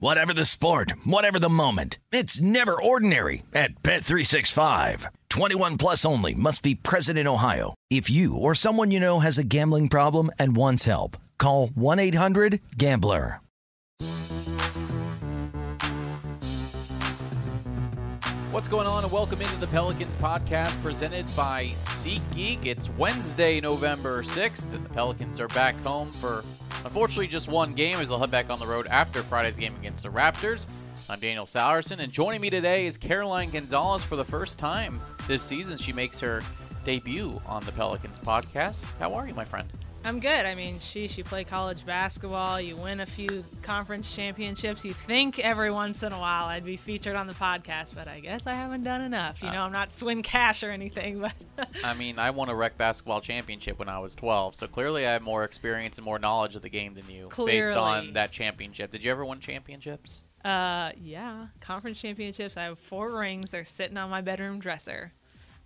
Whatever the sport, whatever the moment. It's never ordinary at Bet365. 21 plus only must be present in Ohio. If you or someone you know has a gambling problem and wants help, call 1-800-GAMBLER. What's going on, and welcome into the Pelicans podcast presented by SeatGeek. It's Wednesday, November 6th, and the Pelicans are back home for unfortunately just one game as they'll head back on the road after Friday's game against the Raptors. I'm Daniel Sallerson, and joining me today is Caroline Gonzalez for the first time this season. She makes her debut on the Pelicans podcast. How are you, my friend? I'm good. I mean, sheesh, you play college basketball, you win a few conference championships. You think every once in a while I'd be featured on the podcast, but I guess I haven't done enough. You know, I'm not Swin Cash or anything, but I mean, I won a rec basketball championship when I was 12, so clearly I have more experience and more knowledge of the game than you based on that championship. Did you ever win championships? uh, yeah, conference championships. I have four rings. They're sitting on my bedroom dresser.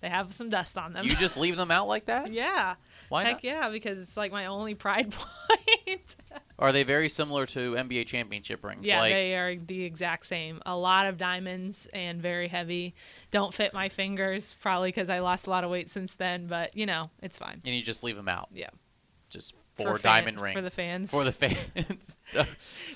They have some dust on them. You just leave them out like that? yeah. Why Heck not? yeah, because it's like my only pride point. Are they very similar to NBA championship rings? Yeah, like, they are the exact same. A lot of diamonds and very heavy. Don't fit my fingers, probably because I lost a lot of weight since then. But you know, it's fine. and you just leave them out. Yeah. Just For fan- diamond rings for the fans. For the fans.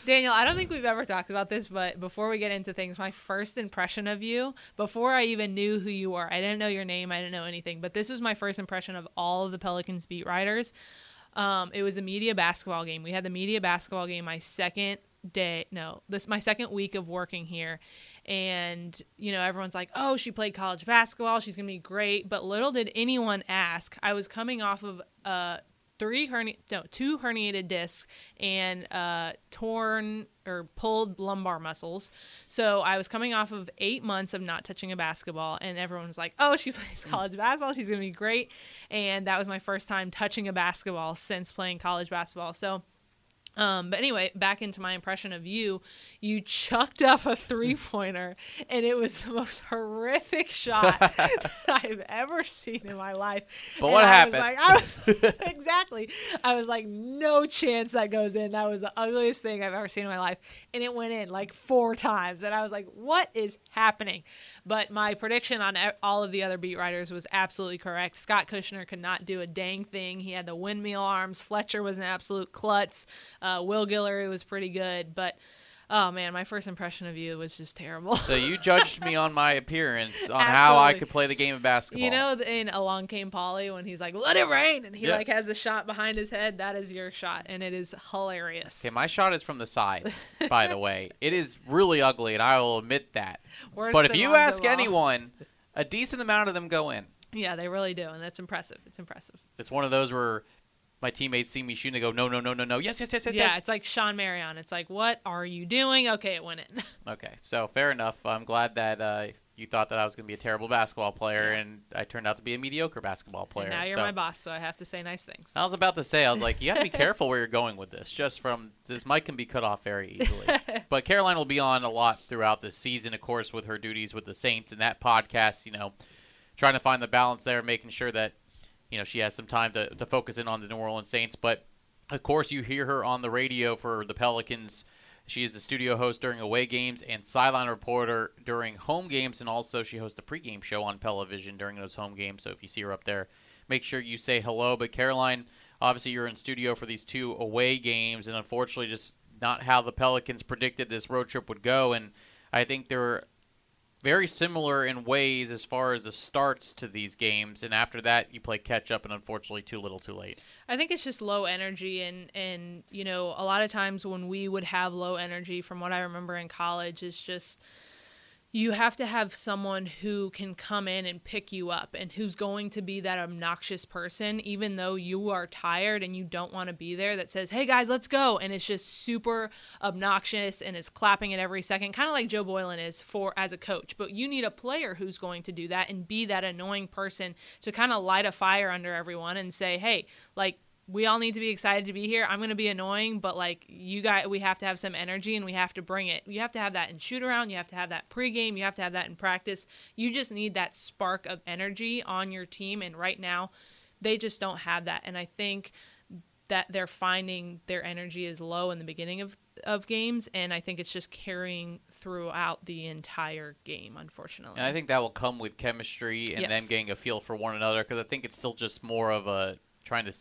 Daniel, I don't think we've ever talked about this, but before we get into things, my first impression of you, before I even knew who you were, I didn't know your name, I didn't know anything, but this was my first impression of all of the Pelicans beat writers. Um, it was a media basketball game. We had the media basketball game my second day, no, this my second week of working here, and you know everyone's like, "Oh, she played college basketball. She's gonna be great." But little did anyone ask. I was coming off of uh, three herni- no two herniated discs and uh, torn or pulled lumbar muscles. So I was coming off of eight months of not touching a basketball, and everyone was like, "Oh, she plays college basketball. She's gonna be great." And that was my first time touching a basketball since playing college basketball. So. Um, but anyway, back into my impression of you, you chucked up a three pointer, and it was the most horrific shot that I've ever seen in my life. But And what I happened? Was like, I was exactly. I was like, no chance that goes in. That was the ugliest thing I've ever seen in my life, and it went in like four times, and I was like, what is happening? But my prediction on all of the other beat writers was absolutely correct. Scott Kushner could not do a dang thing. He had the windmill arms. Fletcher was an absolute klutz. Uh, Uh, will Guillory was pretty good, but oh man, my first impression of you was just terrible. so you judged me on my appearance, on how I could play the game of basketball. You know, in Along Came Polly, when he's like, "Let it rain," and he Yeah. like has the shot behind his head. That is your shot, and it is hilarious. Okay, my shot is from the side, by the way. It is really ugly, and I will admit that. Worse but if you ask anyone, a decent amount of them go in. yeah, they really do, and that's impressive. It's impressive. It's one of those where my teammates see me shooting, they go, no, no, no, no, no, yes, yes, yes, yes, yeah, yes. it's like Shawn Marion. It's like, what are you doing? Okay, it went in. Okay, so fair enough. I'm glad that uh, you thought that I was going to be a terrible basketball player, and I turned out to be a mediocre basketball player. and now you're so. my boss, so I have to say nice things. I was about to say, I was like, you have to be careful where you're going with this. Just from this mic can be cut off very easily. but Caroline will be on a lot throughout the season, of course, with her duties with the Saints and that podcast. You know, trying to find the balance there, making sure that you know she has some time to, to focus in on the New Orleans Saints. But of course, you hear her on the radio for the Pelicans. She is the studio host during away games and sideline reporter during home games, and also she hosts a pregame show on Television during those home games. So if you see her up there, make sure you say hello. But Caroline, obviously you're in studio for these two away games, and unfortunately, just not how the Pelicans predicted this road trip would go. And I think they're very similar in ways as far as the starts to these games, and after that, you play catch up, and unfortunately, too little, too late. I think it's just low energy and and you know a lot of times when we would have low energy from what I remember in college is just you have to have someone who can come in and pick you up and who's going to be that obnoxious person even though you are tired and you don't want to be there that says hey guys let's go. And it's just super obnoxious and is clapping at every second kind of like joe boylan is for as a coach. But you need a player who's going to do that and be that annoying person to kind of light a fire under everyone and say hey like we all need to be excited to be here. I'm going to be annoying, but like you guys, we have to have some energy and we have to bring it. You have to have that in shoot around. You have to have that pregame. You have to have that in practice. You just need that spark of energy on your team. And right now, they just don't have that. And I think that they're finding their energy is low in the beginning of, of games. And I think it's just carrying throughout the entire game, unfortunately. And I think that will come with chemistry and Yes. them getting a feel for one another because I think it's still just more of a trying to,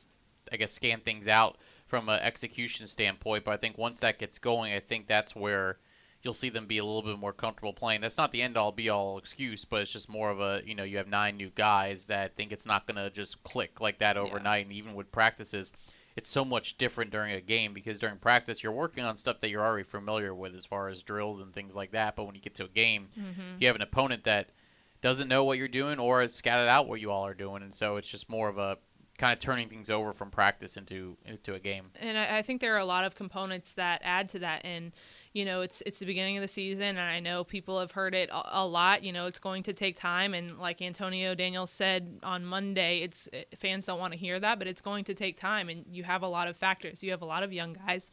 I guess, scan things out from an execution standpoint. But I think once that gets going, I think that's where you'll see them be a little bit more comfortable playing. That's not the end all be all excuse, but it's just more of a you know you have nine new guys that think it's not going to just click like that overnight. And even with practices, it's so much different during a game because during practice you're working on stuff that you're already familiar with as far as drills and things like that. But when you get to a game, mm-hmm. you have an opponent that doesn't know what you're doing or has scattered out what you all are doing, and so it's just more of a kind of turning things over from practice into into a game. and I, I think there are a lot of components that add to that. And you know it's it's the beginning of the season and i know people have heard it a, a lot you know it's going to take time. And like antonio daniels said on monday it's fans don't want to hear that but it's going to take time. And you have a lot of factors. You have a lot of young guys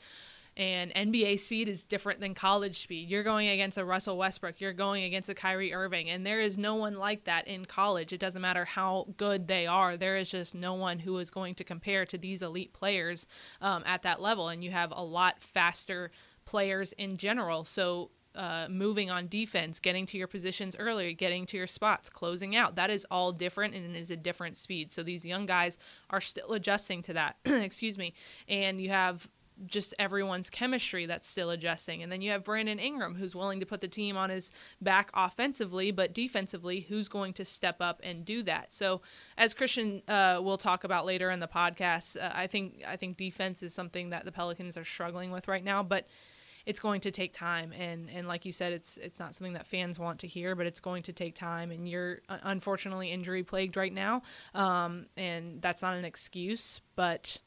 and NBA speed is different than college speed. You're going against a Russell Westbrook, you're going against a Kyrie Irving, and there is no one like that in college. It doesn't matter how good they are, there is just no one who is going to compare to these elite players um, at that level. And you have a lot faster players in general. So uh, moving on defense, getting to your positions earlier, getting to your spots, closing out. That is all different and it is a different speed. So these young guys are still adjusting to that. Excuse me. And you have just everyone's chemistry that's still adjusting. And then you have Brandon Ingram, who's willing to put the team on his back offensively, but defensively, who's going to step up and do that. So, as Christian uh, will talk about later in the podcast, uh, I think I think defense is something that the Pelicans are struggling with right now, but it's going to take time and and like you said it's it's not something that fans want to hear but it's going to take time and you're uh, unfortunately injury plagued right now um, and that's not an excuse but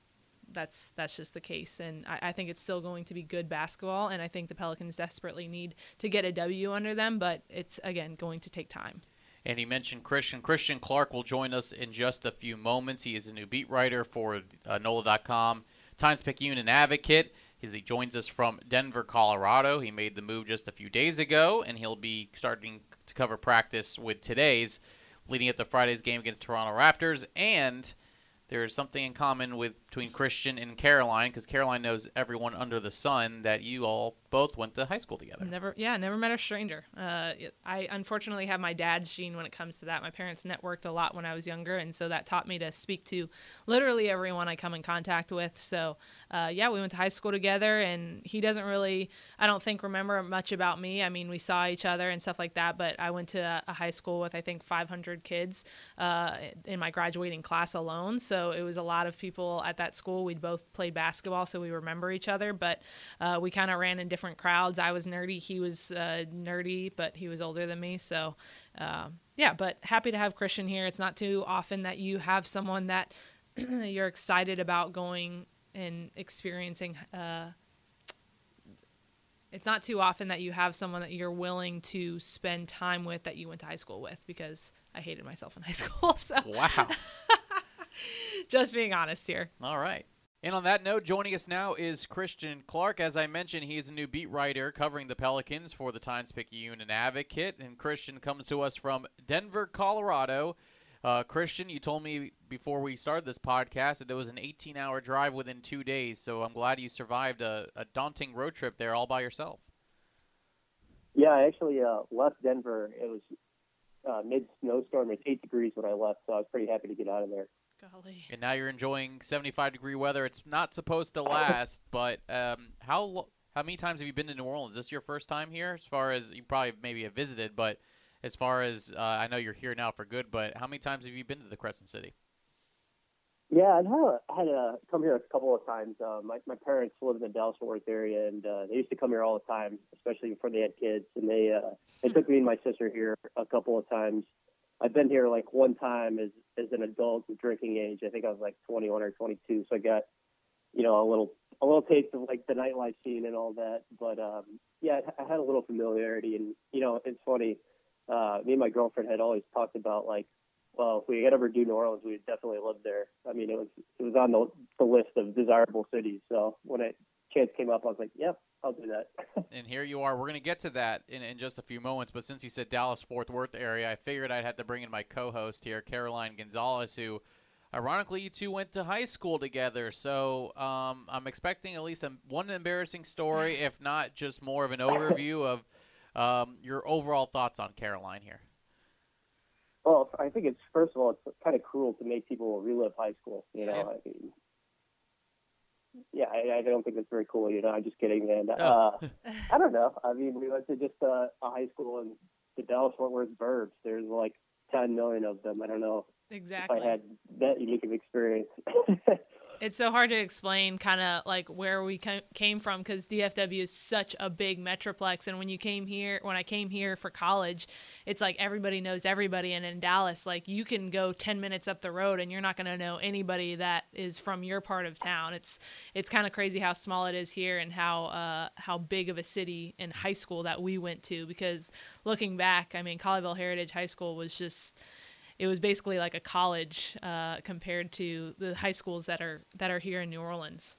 that's that's just the case and I, I think it's still going to be good basketball and i think the pelicans desperately need to get a w under them but it's again going to take time And he mentioned Christian. Christian Clark will join us in just a few moments. He is a new beat writer for uh, NOLA.com, Times Picayune and Advocate. As he joins us from Denver, Colorado. He made the move just a few days ago, and he'll be starting to cover practice with today's, leading up to Friday's game against Toronto Raptors. And there's something in common with between Christian and Caroline, because Caroline knows everyone under the sun that you all both went to high school together. Never, yeah, never met a stranger. Uh, I unfortunately have my dad's gene when it comes to that. My parents networked a lot when I was younger, and so that taught me to speak to literally everyone I come in contact with. So, uh, yeah, we went to high school together, and he doesn't really, I don't think, remember much about me. I mean, we saw each other and stuff like that, but I went to a, a high school with I think 500 kids uh, in my graduating class alone. So it was a lot of people at that school. We'd both played basketball, so we remember each other, but uh, we kind of ran in different crowds. I was nerdy, he was uh, nerdy, but he was older than me. So, uh, yeah, but happy to have Christian here. It's not too often that you have someone that you're excited about going and experiencing. Uh, it's not too often that you have someone that you're willing to spend time with that you went to high school with because I hated myself in high school. So, Wow. just being honest here. All right. And on that note, joining us now is Christian Clark. As I mentioned, he is a new beat writer covering the Pelicans for the Times Picayune and Advocate. And Christian comes to us from Denver, Colorado. Uh, Christian, you told me before we started this podcast that it was an 18 hour drive within two days. So I'm glad you survived a, a daunting road trip there all by yourself. Yeah, I actually uh, left Denver. It was uh, mid snowstorm. It's eight degrees when I left, so I was pretty happy to get out of there. Golly. And now you're enjoying 75 degree weather. It's not supposed to last, but um, how lo- how many times have you been to New Orleans? Is this your first time here? As far as you probably maybe have visited, but as far as uh, I know you're here now for good, but how many times have you been to the Crescent City? Yeah, I've had a, had a come here a couple of times. Uh, my my parents live in the Dallas Fort Worth area, and uh, they used to come here all the time, especially before they had kids. And they uh, they took me and my sister here a couple of times. I've been here like one time as as an adult drinking age. I think I was like 21 or 22, so I got you know a little a little taste of like the nightlife scene and all that. But um, yeah, I had a little familiarity, and you know it's funny. Uh, me and my girlfriend had always talked about like well, if we ever do New Orleans, we would definitely live there. I mean, it was it was on the, the list of desirable cities. So when a chance came up, I was like, yep, I'll do that. and here you are. We're going to get to that in, in just a few moments. But since you said Dallas Fort Worth area, I figured I'd have to bring in my co-host here, Caroline Gonzalez, who. Ironically, you two went to high school together, so um, I'm expecting at least a, one embarrassing story, if not just more of an overview of um, your overall thoughts on Caroline here. Well, I think it's first of all, it's kind of cruel to make people relive high school. You know, Yeah. I mean, yeah, I, I don't think that's very cool. You know, I'm just kidding, man. Oh. Uh, I don't know. I mean, we went to just uh, a high school in the Dallas Fort Worth burbs. There's like 10 million of them. I don't know Exactly. if I had that unique of experience. it's so hard to explain kind of like where we came from because DFW is such a big metroplex. And when you came here, when I came here for college, it's like everybody knows everybody. And in Dallas, like you can go 10 minutes up the road and you're not going to know anybody that is from your part of town. It's it's kind of crazy how small it is here and how uh, how big of a city and high school that we went to. Because looking back, I mean, Colleyville Heritage High School was just it was basically like a college uh, compared to the high schools that are that are here in New Orleans.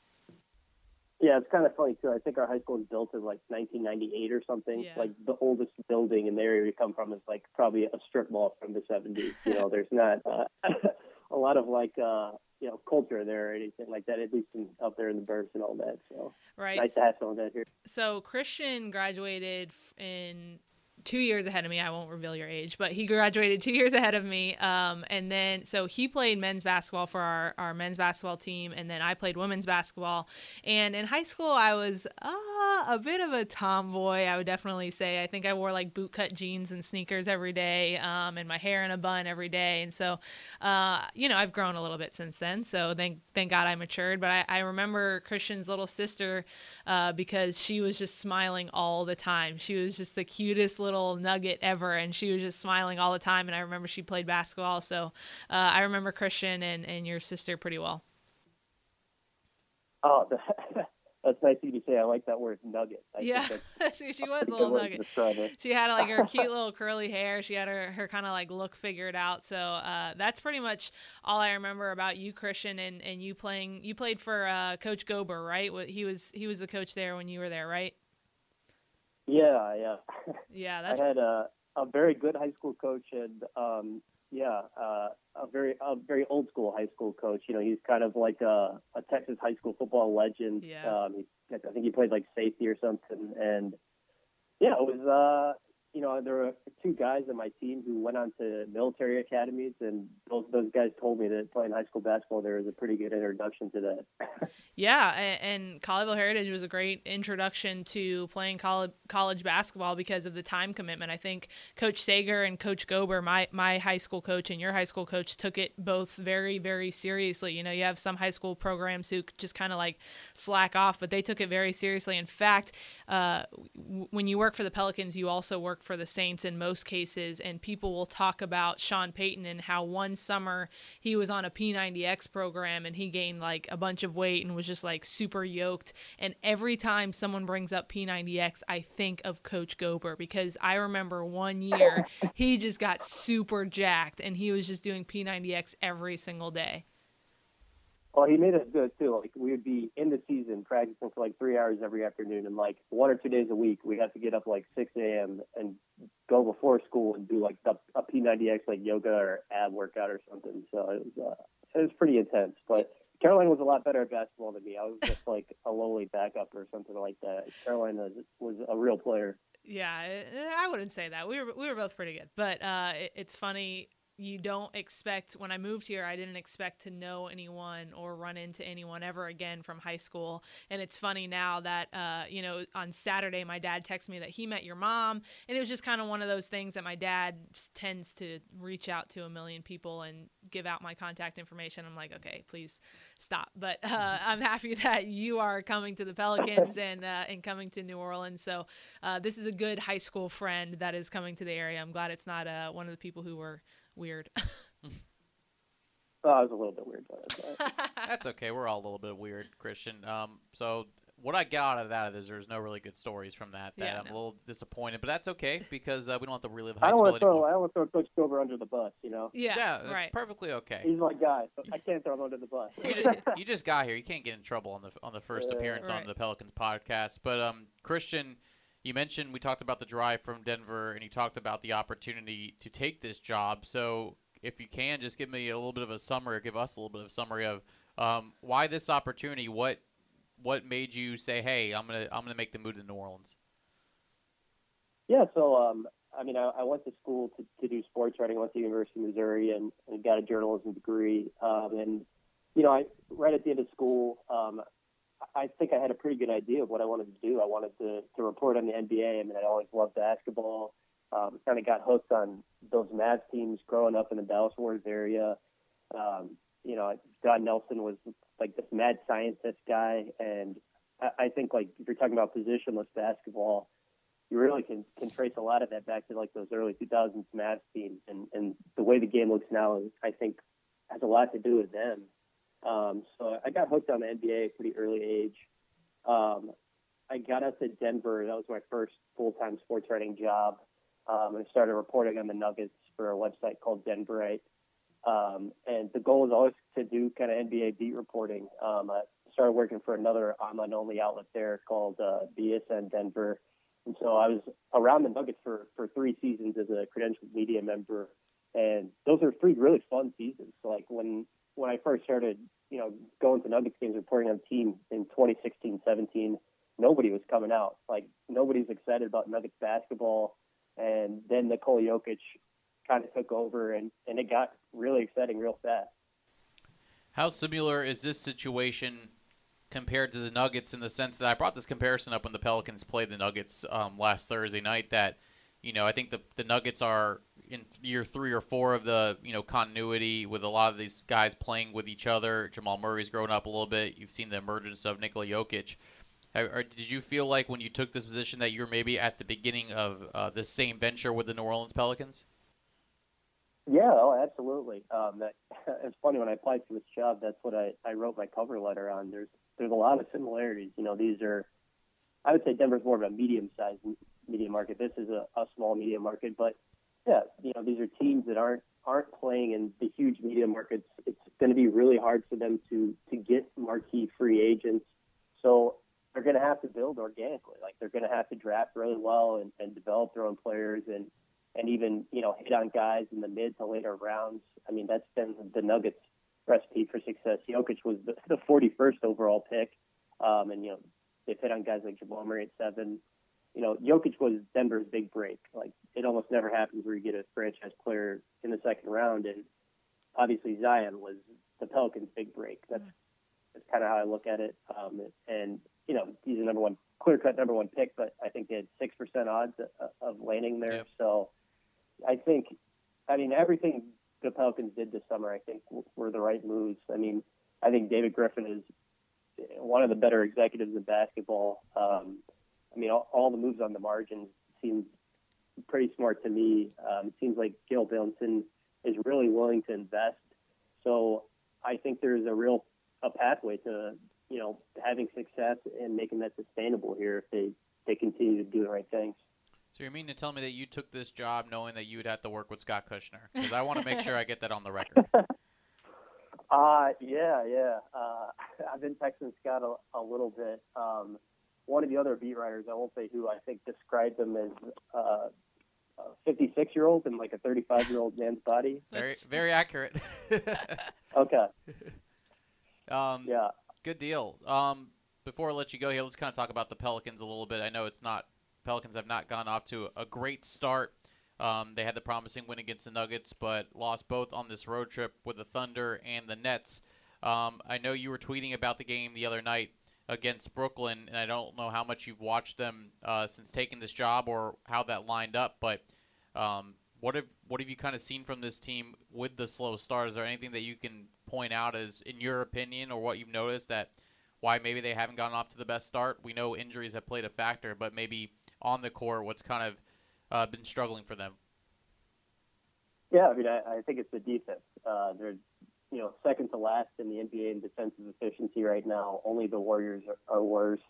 yeah, it's kind of funny too. I think our high school was built in like 1998 or something. Yeah. Like the oldest building in the area we come from is like probably a strip mall from the 70s. You know, there's not uh, a lot of like uh, you know culture there or anything like that. At least in, up there in the burbs and all that. So Right. nice to have some of that here. So Christian graduated in two years ahead of me. I won't reveal your age, but he graduated two years ahead of me. Um, and then so he played men's basketball for our, our men's basketball team, and then I played women's basketball. And in high school, I was uh, a bit of a tomboy. I would definitely say. I think I wore like bootcut jeans and sneakers every day, um, and my hair in a bun every day. And so, uh, you know, I've grown a little bit since then. So thank thank God I matured. But I, I remember Christian's little sister uh, because she was just smiling all the time. She was just the cutest little nugget ever, and she was just smiling all the time. And I remember she played basketball, so uh, I remember Christian and, and your sister pretty well. Oh, that's nice of you to say. I like that word nugget. I yeah, she, she was a little nugget. She had like her cute little curly hair. She had her, her kind of like look figured out. So uh, that's pretty much all I remember about you, Christian, and, and you playing. You played for uh, Coach Gober, right? He was he was the coach there when you were there, right? Yeah, yeah. Yeah, that's I had a a very good high school coach and um yeah, uh, a very a very old school high school coach. You know, he's kind of like a, a Texas high school football legend. Yeah. Um, he, I think he played like safety or something, and yeah, it was. Uh, you know, there were two guys on my team who went on to military academies, and those those guys told me that playing high school basketball there was a pretty good introduction to that. Yeah, and Colleyville Heritage was a great introduction to playing college college basketball because of the time commitment. I think Coach Sager and Coach Gober, my my high school coach and your high school coach, took it both very very seriously. You know, you have some high school programs who just kind of like slack off, but they took it very seriously. In fact, uh, w- when you work for the Pelicans, you also work for the Saints in most cases, and people will talk about Sean Payton and how one summer he was on a P90X program and he gained like a bunch of weight and was just like super yoked. And every time someone brings up P90X, I think of Coach Gober because I remember one year he just got super jacked and he was just doing P90X every single day. Well, he made us do it too. Like we would be in the season practicing for like three hours every afternoon, and like one or two days a week, we have to get up like 6 a.m. and go before school and do like the, a P90X like yoga or ab workout or something. So it was uh, it was pretty intense. But Caroline was a lot better at basketball than me. I was just like a lowly backup or something like that. Caroline was, was a real player. Yeah, I- I wouldn't say that. We were we were both pretty good, but uh, it, it's funny. You don't expect when I moved here, I didn't expect to know anyone or run into anyone ever again from high school. And it's funny now that uh, you know on Saturday my dad texted me that he met your mom, and it was just kind of one of those things that my dad tends to reach out to a million people and give out my contact information. I'm like, okay, please stop. But uh, I'm happy that you are coming to the Pelicans and uh, and coming to New Orleans. So uh, this is a good high school friend that is coming to the area. I'm glad it's not uh, one of the people who were weird. Oh, I was a little bit weird about it. That's okay. We're all a little bit weird, Christian. Um, so what I got out of that is there's no really good stories from that. That Yeah, I'm no. a little disappointed, but that's okay because uh, we don't have to relive high I don't school want to throw anymore. I don't want to throw Coach Silver under the bus. You know, yeah, yeah, right. perfectly okay. he's my guy. So I can't throw him under the bus. you, just, you just got here. You can't get in trouble on the on the first Uh, appearance on the Pelicans podcast. But um, Christian, you mentioned we talked about the drive from Denver, and you talked about the opportunity to take this job. So if you can, just give me a little bit of a summary, or give us a little bit of a summary of um, why this opportunity. What what made you say, "Hey, I'm gonna I'm gonna make the move to New Orleans"? Yeah, so um, I mean, I, I went to school to, to do sports writing. I went to University of Missouri and, and got a journalism degree. Um, and you know, I right at the end of school, um, I think I had a pretty good idea of what I wanted to do. I wanted to to report on the NBA. I mean, I always loved basketball. Um, kind of got hooked on those Mavs teams growing up in the Dallas Wars area. Um, you know, Don Nelson was like this mad scientist guy, and I, I think like if you're talking about positionless basketball, you really can can trace a lot of that back to like those early 2000s Mavs teams, and and the way the game looks now, I think has a lot to do with them. Um, so I got hooked on the NBA at a pretty early age. Um, I got out to Denver. That was my first full time sports writing job. Um, I started reporting on the Nuggets for a website called Denverite. Um, and the goal was always to do kind of NBA beat reporting. Um, I started working for another online only outlet there called uh, BSN Denver. And so I was around the Nuggets for, for three seasons as a credentialed media member. And those are three really fun seasons. So like when, when I first started, you know, going to Nuggets games, reporting on the team in 2016, 17, nobody was coming out. Like nobody's excited about Nuggets basketball. And then Nikola Jokic kind of took over and, and it got really exciting real fast. How similar is this situation compared to the Nuggets in the sense that I brought this comparison up when the Pelicans played the Nuggets um, last Thursday night? That you know I think the the Nuggets are in year three or four of the you know continuity with a lot of these guys playing with each other. Jamal Murray's grown up a little bit. You've seen the emergence of Nikola Jokic. Or did you feel like when you took this position that you were maybe at the beginning of uh, this same venture with the New Orleans Pelicans? Yeah, oh, absolutely. Um, that, it's funny when I applied for this job. That's what I, I wrote my cover letter on. There's there's a lot of similarities. You know, these are I would say Denver's more of a medium-sized media market. This is a, a small media market, but yeah, you know, these are teams that aren't aren't playing in the huge media markets. It's going to be really hard for them to to get marquee free agents. So they're going to have to build organically. Like they're going to have to draft really well and, and develop their own players and and even you know hit on guys in the mid to later rounds. I mean, that's been the Nuggets' recipe for success. Jokic was the, the 41st overall pick, um, and you know they've hit on guys like Jamal Murray at seven. You know, Jokic was Denver's big break. Like it almost never happens where you get a franchise player in the second round, and obviously Zion was the Pelicans' big break. That's that's kind of how I look at it. Um, and you know, he's a number one, clear cut number one pick, but I think they had six percent odds of, of landing there. Yep. So I think, I mean, everything the Pelicans did this summer, I think, were the right moves. I mean, I think David Griffin is one of the better executives in basketball. Um, I mean, all, all the moves on the margins seem pretty smart to me. Um, it seems like Gil Billington is really willing to invest. So I think there's a real a pathway to you know having success and making that sustainable here if they they continue to do the right things. So you mean to tell me that you took this job knowing that you would have to work with Scott Kushner? Because I want to make sure I get that on the record. Uh, yeah, yeah. Uh, I've been texting Scott a, a little bit. Um, one of the other beat writers, I won't say who, I think described him as uh, a 56 year old in like a 35 year old man's body. Very, very accurate. Okay, um, yeah. Good deal. Um, before I let you go here, let's kind of talk about the Pelicans a little bit. I know it's not Pelicans have not gone off to a great start. Um, they had the promising win against the Nuggets, but lost both on this road trip with the Thunder and the Nets. Um, I know you were tweeting about the game the other night against Brooklyn, and I don't know how much you've watched them uh, since taking this job or how that lined up, but um, what have what have you kind of seen from this team with the slow start? Is there anything that you can point out as, in your opinion, or what you've noticed that why maybe they haven't gotten off to the best start? We know injuries have played a factor, but maybe on the court, what's kind of uh, been struggling for them? Yeah, I mean, I, I think it's the defense. Uh, they're, you know, second to last in the NBA in defensive efficiency right now. Only the Warriors are, are worse.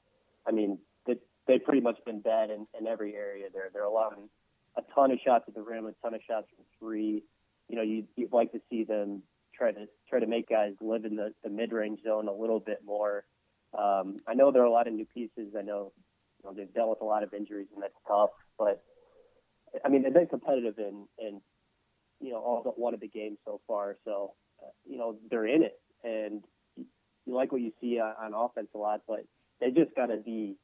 I mean, they, they've pretty much been bad in, in every area. They're they're allowing a ton of shots at the rim, a ton of shots from three. You know, you, you'd like to see them try to try to make guys live in the, the mid range zone a little bit more. Um, I know there are a lot of new pieces. I know, you know they've dealt with a lot of injuries, and that's tough. But I mean, they've been competitive in in you know all but one of the games so far. So uh, you know they're in it, and you, like what you see on, on offense a lot, but they just got to be,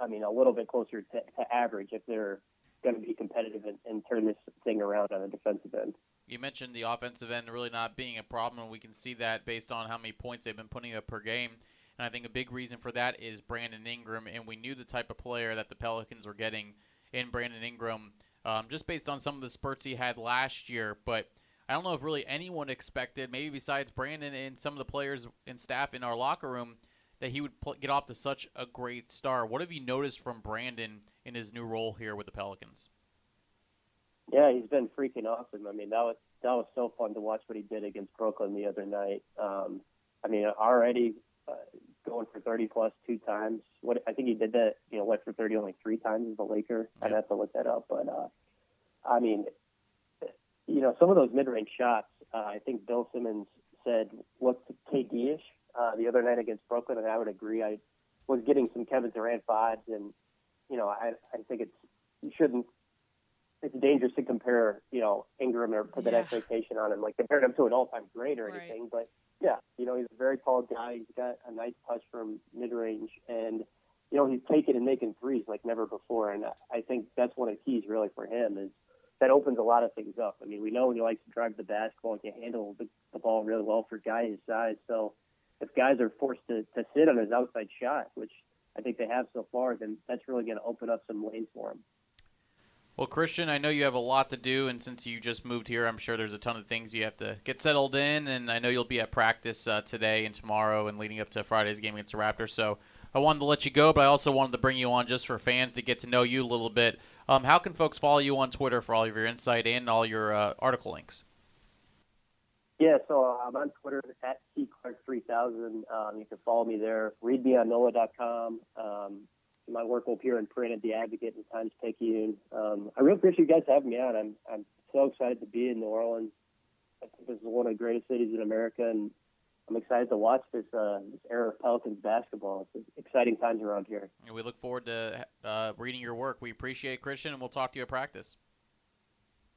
I mean, a little bit closer to, to average if they're going to be competitive and, and turn this thing around on the defensive end. You mentioned the offensive end really not being a problem, and we can see that based on how many points they've been putting up per game. And I think a big reason for that is Brandon Ingram, and we knew the type of player that the Pelicans were getting in Brandon Ingram um, just based on some of the spurts he had last year. But I don't know if really anyone expected, maybe besides Brandon and some of the players and staff in our locker room, that he would pl- get off to such a great start. What have you noticed from Brandon in his new role here with the Pelicans? Yeah, he's been freaking awesome. I mean, that was that was so fun to watch what he did against Brooklyn the other night. Um, I mean, already uh, going for 30 plus two times. What I think he did that, you know, went for 30 only three times as a Laker. Yeah. I'd have to look that up, but uh, I mean, you know, some of those mid-range shots. Uh, I think Bill Simmons said looked KD-ish uh, the other night against Brooklyn, and I would agree. I was getting some Kevin Durant vibes, and you know, I I think it's you shouldn't. It's dangerous to compare, you know, Ingram or put that yeah. expectation on him, like compare him to an all-time great or right. anything. But yeah, you know, he's a very tall guy. He's got a nice touch from mid-range, and you know, he's taking and making threes like never before. And I think that's one of the keys really for him is that opens a lot of things up. I mean, we know he likes to drive the basketball and can handle the, the ball really well for a guy his size. So if guys are forced to, to sit on his outside shot, which I think they have so far, then that's really going to open up some lanes for him. Well, Christian, I know you have a lot to do, and since you just moved here, I'm sure there's a ton of things you have to get settled in. And I know you'll be at practice uh, today and tomorrow, and leading up to Friday's game against the Raptors. So I wanted to let you go, but I also wanted to bring you on just for fans to get to know you a little bit. Um, how can folks follow you on Twitter for all of your insight and all your uh, article links? Yeah, so uh, I'm on Twitter at cclark3000. Um, you can follow me there. Read me on NOLA.com. Um, my work will appear in print at The Advocate and Times Picayune. Um, I really appreciate you guys having me out. I'm, I'm so excited to be in New Orleans. I think this is one of the greatest cities in America, and I'm excited to watch this, uh, this era of Pelicans basketball. It's exciting times around here. And we look forward to uh, reading your work. We appreciate Christian, and we'll talk to you at practice.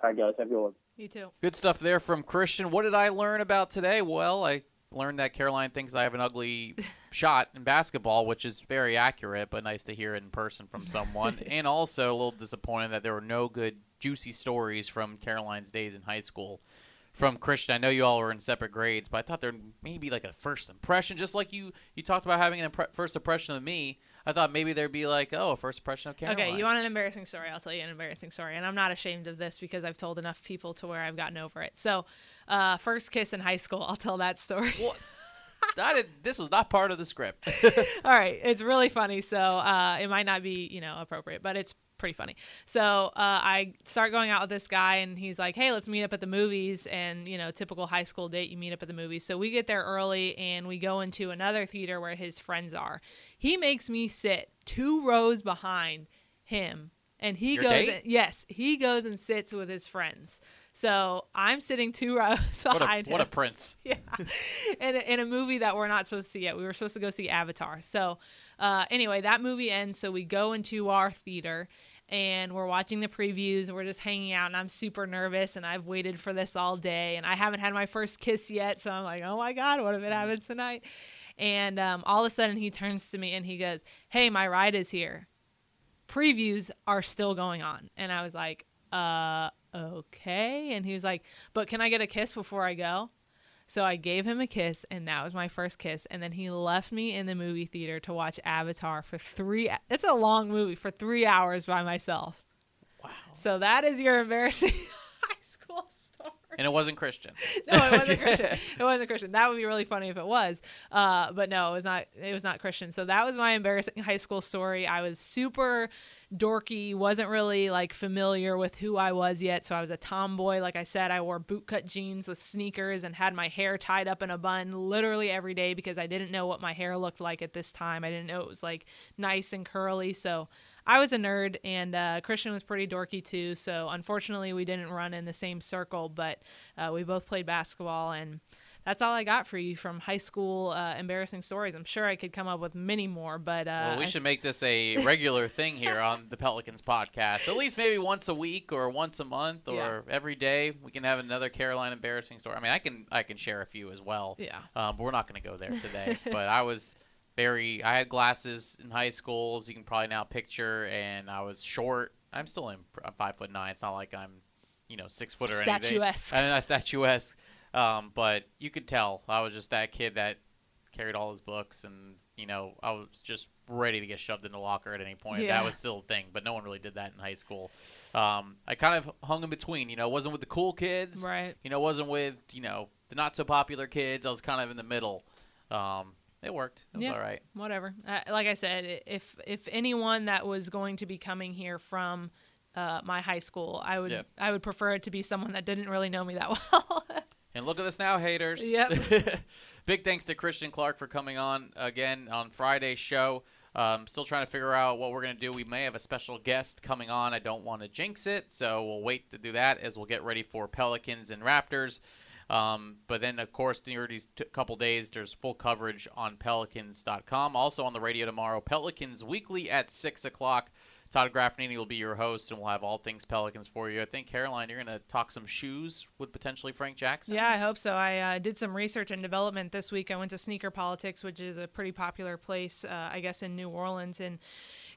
All right, guys. Have a good one. You too. Good stuff there from Christian. What did I learn about today? Well, I learned that Caroline thinks I have an ugly shot in basketball, which is very accurate, but nice to hear in person from someone. and also a little disappointed that there were no good, juicy stories from Caroline's days in high school from Christian. I know you all were in separate grades, but I thought there may be like a first impression, just like you you talked about having a impre- first impression of me. I thought maybe there'd be like, oh, a first impression of Caroline. Okay, you want an embarrassing story? I'll tell you an embarrassing story, and I'm not ashamed of this because I've told enough people to where I've gotten over it. So, uh, first kiss in high school, I'll tell that story. What? Did, this was not part of the script. All right, it's really funny, so uh, it might not be you know appropriate, but it's pretty funny. So uh, I start going out with this guy, and he's like, "Hey, let's meet up at the movies." And you know, typical high school date, you meet up at the movies. So we get there early, and we go into another theater where his friends are. He makes me sit two rows behind him, and he Your goes. date? yes, he goes and sits with his friends. So I'm sitting two rows What a, behind what a prince. yeah, in a, in a movie that we're not supposed to see yet. We were supposed to go see Avatar. So, uh, anyway, that movie ends. So we go into our theater and we're watching the previews and we're just hanging out. And I'm super nervous and I've waited for this all day and I haven't had my first kiss yet. So I'm like, oh my god, what if it happens tonight? And um, all of a sudden he turns to me and he goes, "Hey, my ride is here." Previews are still going on, and I was like, uh okay and he was like but can i get a kiss before i go so i gave him a kiss and that was my first kiss and then he left me in the movie theater to watch avatar for three it's a long movie for three hours by myself Wow. so that is your embarrassing high school story. And it wasn't Christian. no, it wasn't Christian. It wasn't Christian. That would be really funny if it was. Uh, but no, it was not. It was not Christian. So that was my embarrassing high school story. I was super dorky. wasn't really like familiar with who I was yet. So I was a tomboy. Like I said, I wore bootcut jeans with sneakers and had my hair tied up in a bun literally every day because I didn't know what my hair looked like at this time. I didn't know it was like nice and curly. So I was a nerd, and uh, Christian was pretty dorky too. So unfortunately, we didn't run in the same circle, but uh, we both played basketball, and that's all I got for you from high school uh, embarrassing stories. I'm sure I could come up with many more, but uh, well, we should make this a regular thing here on the Pelicans podcast. At least maybe once a week or once a month or Yeah. every day we can have another Caroline embarrassing story. I mean, I can I can share a few as well. Yeah. Um, but we're not going to go there today. but I was very I had glasses in high school, as you can probably now picture, and I was short. I'm still in I'm five foot nine. It's not like I'm you know six foot or anything. Statuesque. I'm not statuesque. Um, but you could tell I was just that kid that carried all his books and you know I was just ready to get shoved in the locker at any point. Yeah. That was still a thing, but no one really did that in high school. Um, I kind of hung in between. You know, wasn't with the cool kids. Right. You know, wasn't with you know the not so popular kids. I was kind of in the middle. Um, it worked. It was Yeah. all right. whatever. Uh, like I said, if if anyone that was going to be coming here from uh, my high school, I would Yeah. I would prefer it to be someone that didn't really know me that well. And look at us now, haters. Yep. Big thanks to Christian Clark for coming on again on Friday's show. Um, still trying to figure out what we're going to do. We may have a special guest coming on. I don't want to jinx it, so we'll wait to do that as we'll get ready for Pelicans and Raptors. Um, but then, of course, near these t- couple days, there's full coverage on Pelicans.com. Also on the radio tomorrow, Pelicans Weekly at 6 o'clock. Todd Graffagnini will be your host, and we'll have all things Pelicans for you. I think, Caroline, you're going to talk some shoes with potentially Frank Jackson. Yeah, I hope so. I uh, did some research and development this week. I went to Sneaker Politics, which is a pretty popular place, uh, I guess, in New Orleans, and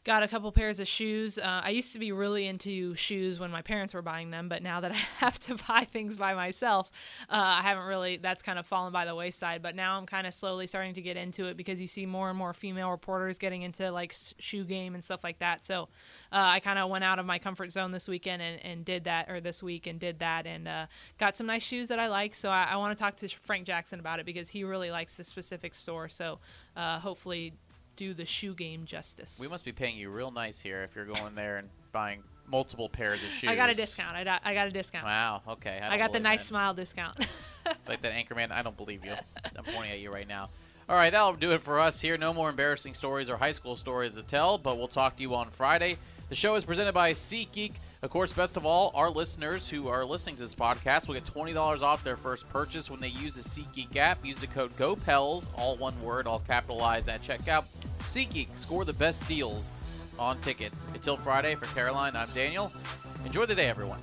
got a couple pairs of shoes. Uh, I used to be really into shoes when my parents were buying them, but now that I have to buy things by myself, uh, I haven't really. That's kind of fallen by the wayside. But now I'm kind of slowly starting to get into it because you see more and more female reporters getting into like shoe game and stuff like that. So uh, I kind of went out of my comfort zone this weekend and, and did that, or this week and did that, and uh, got some nice shoes that I like. So I, I want to talk to Frank Jackson about it because he really likes this specific store. So uh, hopefully, do the shoe game justice. We must be paying you real nice here if you're going there and buying multiple pairs of shoes. I got a discount. I got, I got a discount. Wow. Okay. I, don't got the nice that. smile discount. Like that Anchorman. I don't believe you. I'm pointing at you right now. All right, that'll do it for us here. No more embarrassing stories or high school stories to tell, but we'll talk to you on Friday. The show is presented by SeatGeek. Of course, best of all, our listeners who are listening to this podcast will get $20 off their first purchase when they use the SeatGeek app. Use the code GOPELS, all one word, all capitalized at checkout. SeatGeek, score the best deals on tickets. Until Friday, for Caroline, I'm Daniel. Enjoy the day, everyone.